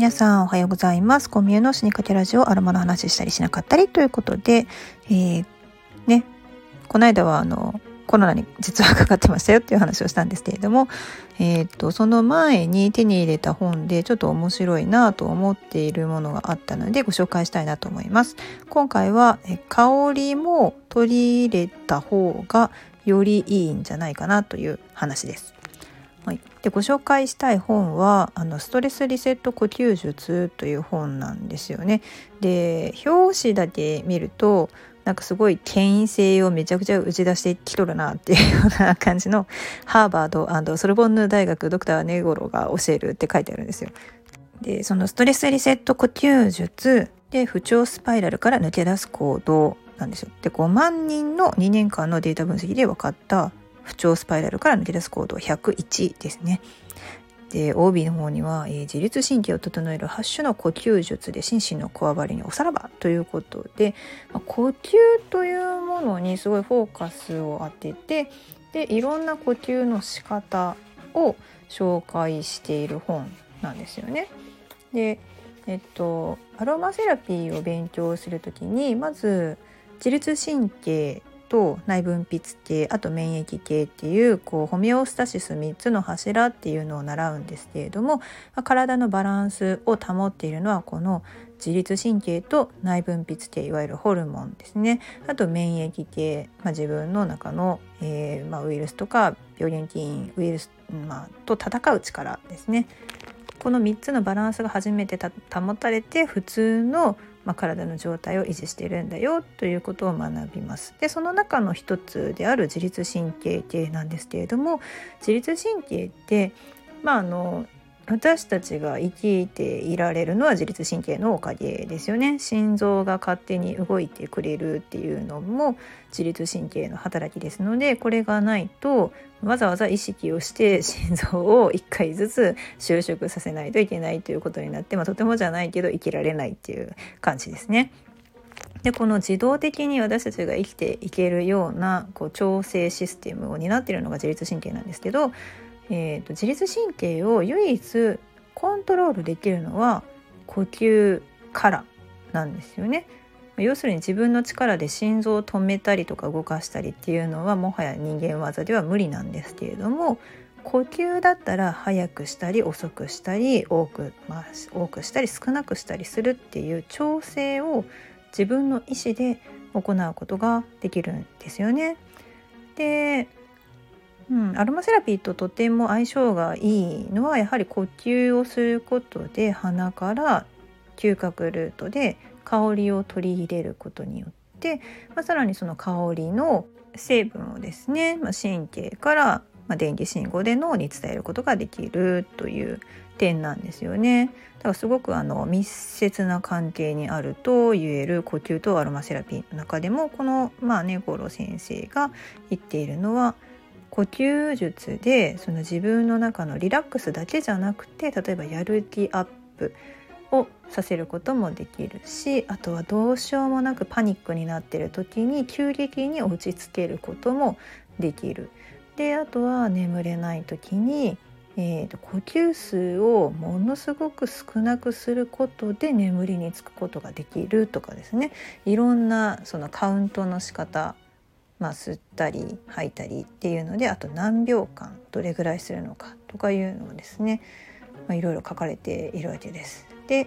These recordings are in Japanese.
皆さんおはようございます。コミュの死にかけラジオアロマの話したりしなかったりということで、えー、ね、この間はあのコロナに実はかかってましたよっていう話をしたんですけれども、えー、っとその前に手に入れた本でちょっと面白いなと思っているものがあったのでご紹介したいなと思います。今回は香りも取り入れた方がよりいいんじゃないかなという話です。はい、でご紹介したい本はあの「ストレスリセット呼吸術」という本なんですよね。で表紙だけ見るとなんかすごい権威性をめちゃくちゃ打ち出してきとるなっていうような感じのハーバードソルボンヌ大学ドクターネゴロが教えるって書いてあるんですよ。でそのストレスリセット呼吸術で不調スパイラルから抜け出す行動なんですよ。で5万人の2年間のデータ分析で分かった不調スパイラルから抜け出す行動101ですね。で帯の方には、えー、自律神経を整える8種の呼吸術で心身のこわばりにおさらばということで、まあ、呼吸というものにすごいフォーカスを当ててでいろんな呼吸の仕方を紹介している本なんですよね。でえっとアロマセラピーを勉強する時にまず自律神経と内分泌系あと免疫系っていうこうホメオスタシス3つの柱っていうのを習うんですけれども、ま、体のバランスを保っているのはこの自律神経と内分泌系いわゆるホルモンですね。あと免疫系、まあ、自分の中の、えーまあ、ウイルスとか病原菌ウイルス、まあ、と戦う力ですね。この3つのバランスが初めて保たれて普通のまあ、体の状態を維持しているんだよということを学びます。でその中の一つである自律神経系なんですけれども自律神経ってまああの私たちが生きていられるのは自律神経のおかげですよね心臓が勝手に動いてくれるっていうのも自律神経の働きですのでこれがないとわざわざ意識をして心臓を1回ずつ収縮させないといけないということになって、まあ、とてもじゃないけど生きられないっていう感じですね。でこの自動的に私たちが生きていけるようなこう調整システムを担っているのが自律神経なんですけどえーと、自律神経を唯一コントロールできるのは呼吸からなんですよね。要するに自分の力で心臓を止めたりとか動かしたりっていうのはもはや人間技では無理なんですけれども呼吸だったら早くしたり遅くしたり多く,、まあ、多くしたり少なくしたりするっていう調整を自分の意思で行うことができるんですよね。でうん、アロマセラピーととても相性がいいのはやはり呼吸をすることで鼻から嗅覚ルートで香りを取り入れることによって、まあ、さらにその香りの成分をですね、まあ、神経から、まあ、電気信号で脳に伝えることができるという点なんですよね。だからすごくあの密接な関係にあると言える呼吸とアロマセラピーの中でもこのまあね五郎先生が言っているのは呼吸術でその自分の中のリラックスだけじゃなくて例えばやる気アップをさせることもできるしあとはどうしようもなくパニックになってる時に急激に落ち着けることもできる。であとは眠れない時に、えーと、呼吸数をものすごく少なくすることで眠りにつくことができるとかですねいろんなそのカウントの仕方まあ、吸ったり吐いたりっていうのであと何秒間どれぐらいするのかとかいうのをですね、まあ、いろいろ書かれているわけです。で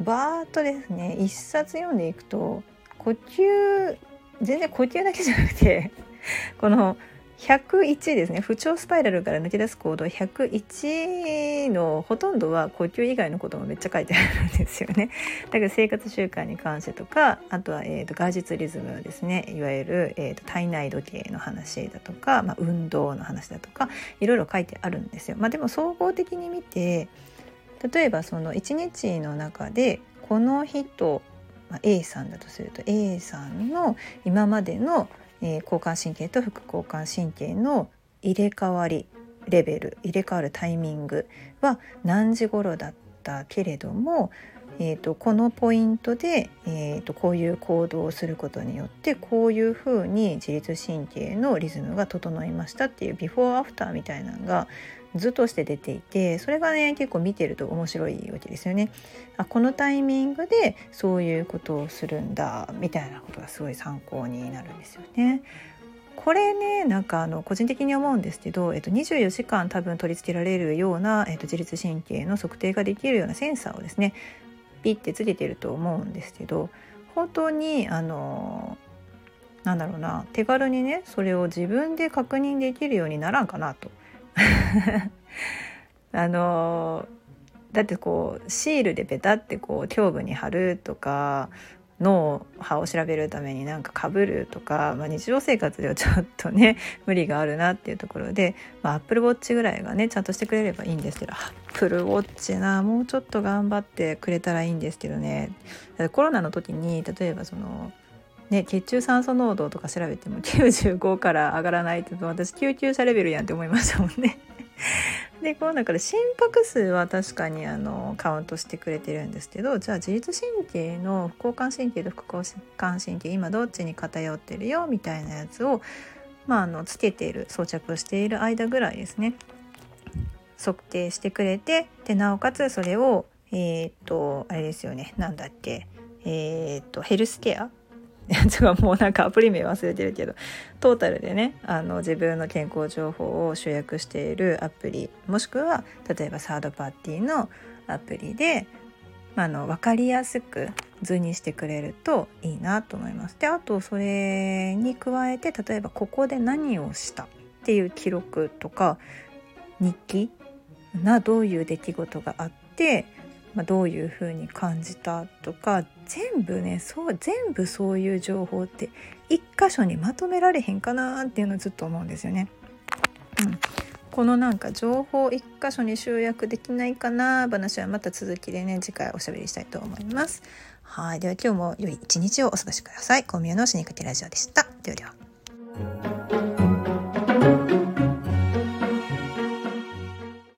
バーっとですね一冊読んでいくと呼吸全然呼吸だけじゃなくてこの101ですね不調スパイラルから抜け出す行動101のほとんどは呼吸以外のこともめっちゃ書いてあるんですよね。だから生活習慣に関してとかあとは、えーと、外実リズムですねいわゆる、えーと、体内時計の話だとか、まあ、運動の話だとかいろいろ書いてあるんですよ。まあ、でも総合的に見て例えばその1日の中でこの人、まあ、A さんだとすると A さんの今までのえー、交感神経と副交感神経の入れ替わりレベル入れ替わるタイミングは何時頃だったけれども、えーと、このポイントで、えーと、こういう行動をすることによってこういうふうに自律神経のリズムが整いましたっていうビフォーアフターみたいなのが図として出ていてそれがね結構見てると面白いわけですよね。あこのタイミングでそういうことをするんだみたいなことがすごい参考になるんですよね。これねなんかあの個人的に思うんですけど、えっと、24時間多分取り付けられるような、えっと、自律神経の測定ができるようなセンサーをですねピッてつけてると思うんですけど本当にあのなんだろうな手軽にねそれを自分で確認できるようにならんかなと。あのだってこうシールでペタってこう胸部に貼るとか脳波を調べるためになんかかぶるとか、まあ、日常生活ではちょっとね 無理があるなっていうところで、まあ、アップルウォッチぐらいがねちゃんとしてくれればいいんですけどアップルウォッチなもうちょっと頑張ってくれたらいいんですけどねコロナの時に例えばそのね、血中酸素濃度とか調べても 95から上がらないって私救急車レベルやんって思いましたもんね。でこの中で心拍数は確かにあのカウントしてくれてるんですけどじゃあ自律神経の副交感神経と副交感神経今どっちに偏ってるよみたいなやつを、まあ、あのつけている装着をしている間ぐらいですね。測定してくれてでなおかつそれをえー、っとあれですよねなんだっけえー、っとヘルスケア つがもうなんかアプリ名忘れてるけどトータルでねあの自分の健康情報を集約しているアプリもしくは例えばサードパーティーのアプリで、まあ、の分かりやすく図にしてくれるといいなと思います。であとそれに加えて例えばここで何をしたっていう記録とか日記などういう出来事があってまあ、どういうふうに感じたとか全部ねそう全部そういう情報って一箇所にまとめられへんかなっていうのをずっと思うんですよね。うん、このなんか情報一箇所に集約できないかな話はまた続きでね次回おしゃべりしたいと思います。はいでは今日も良い一日をお過ごしください。コミュの死にかけラジオでした。ではでは。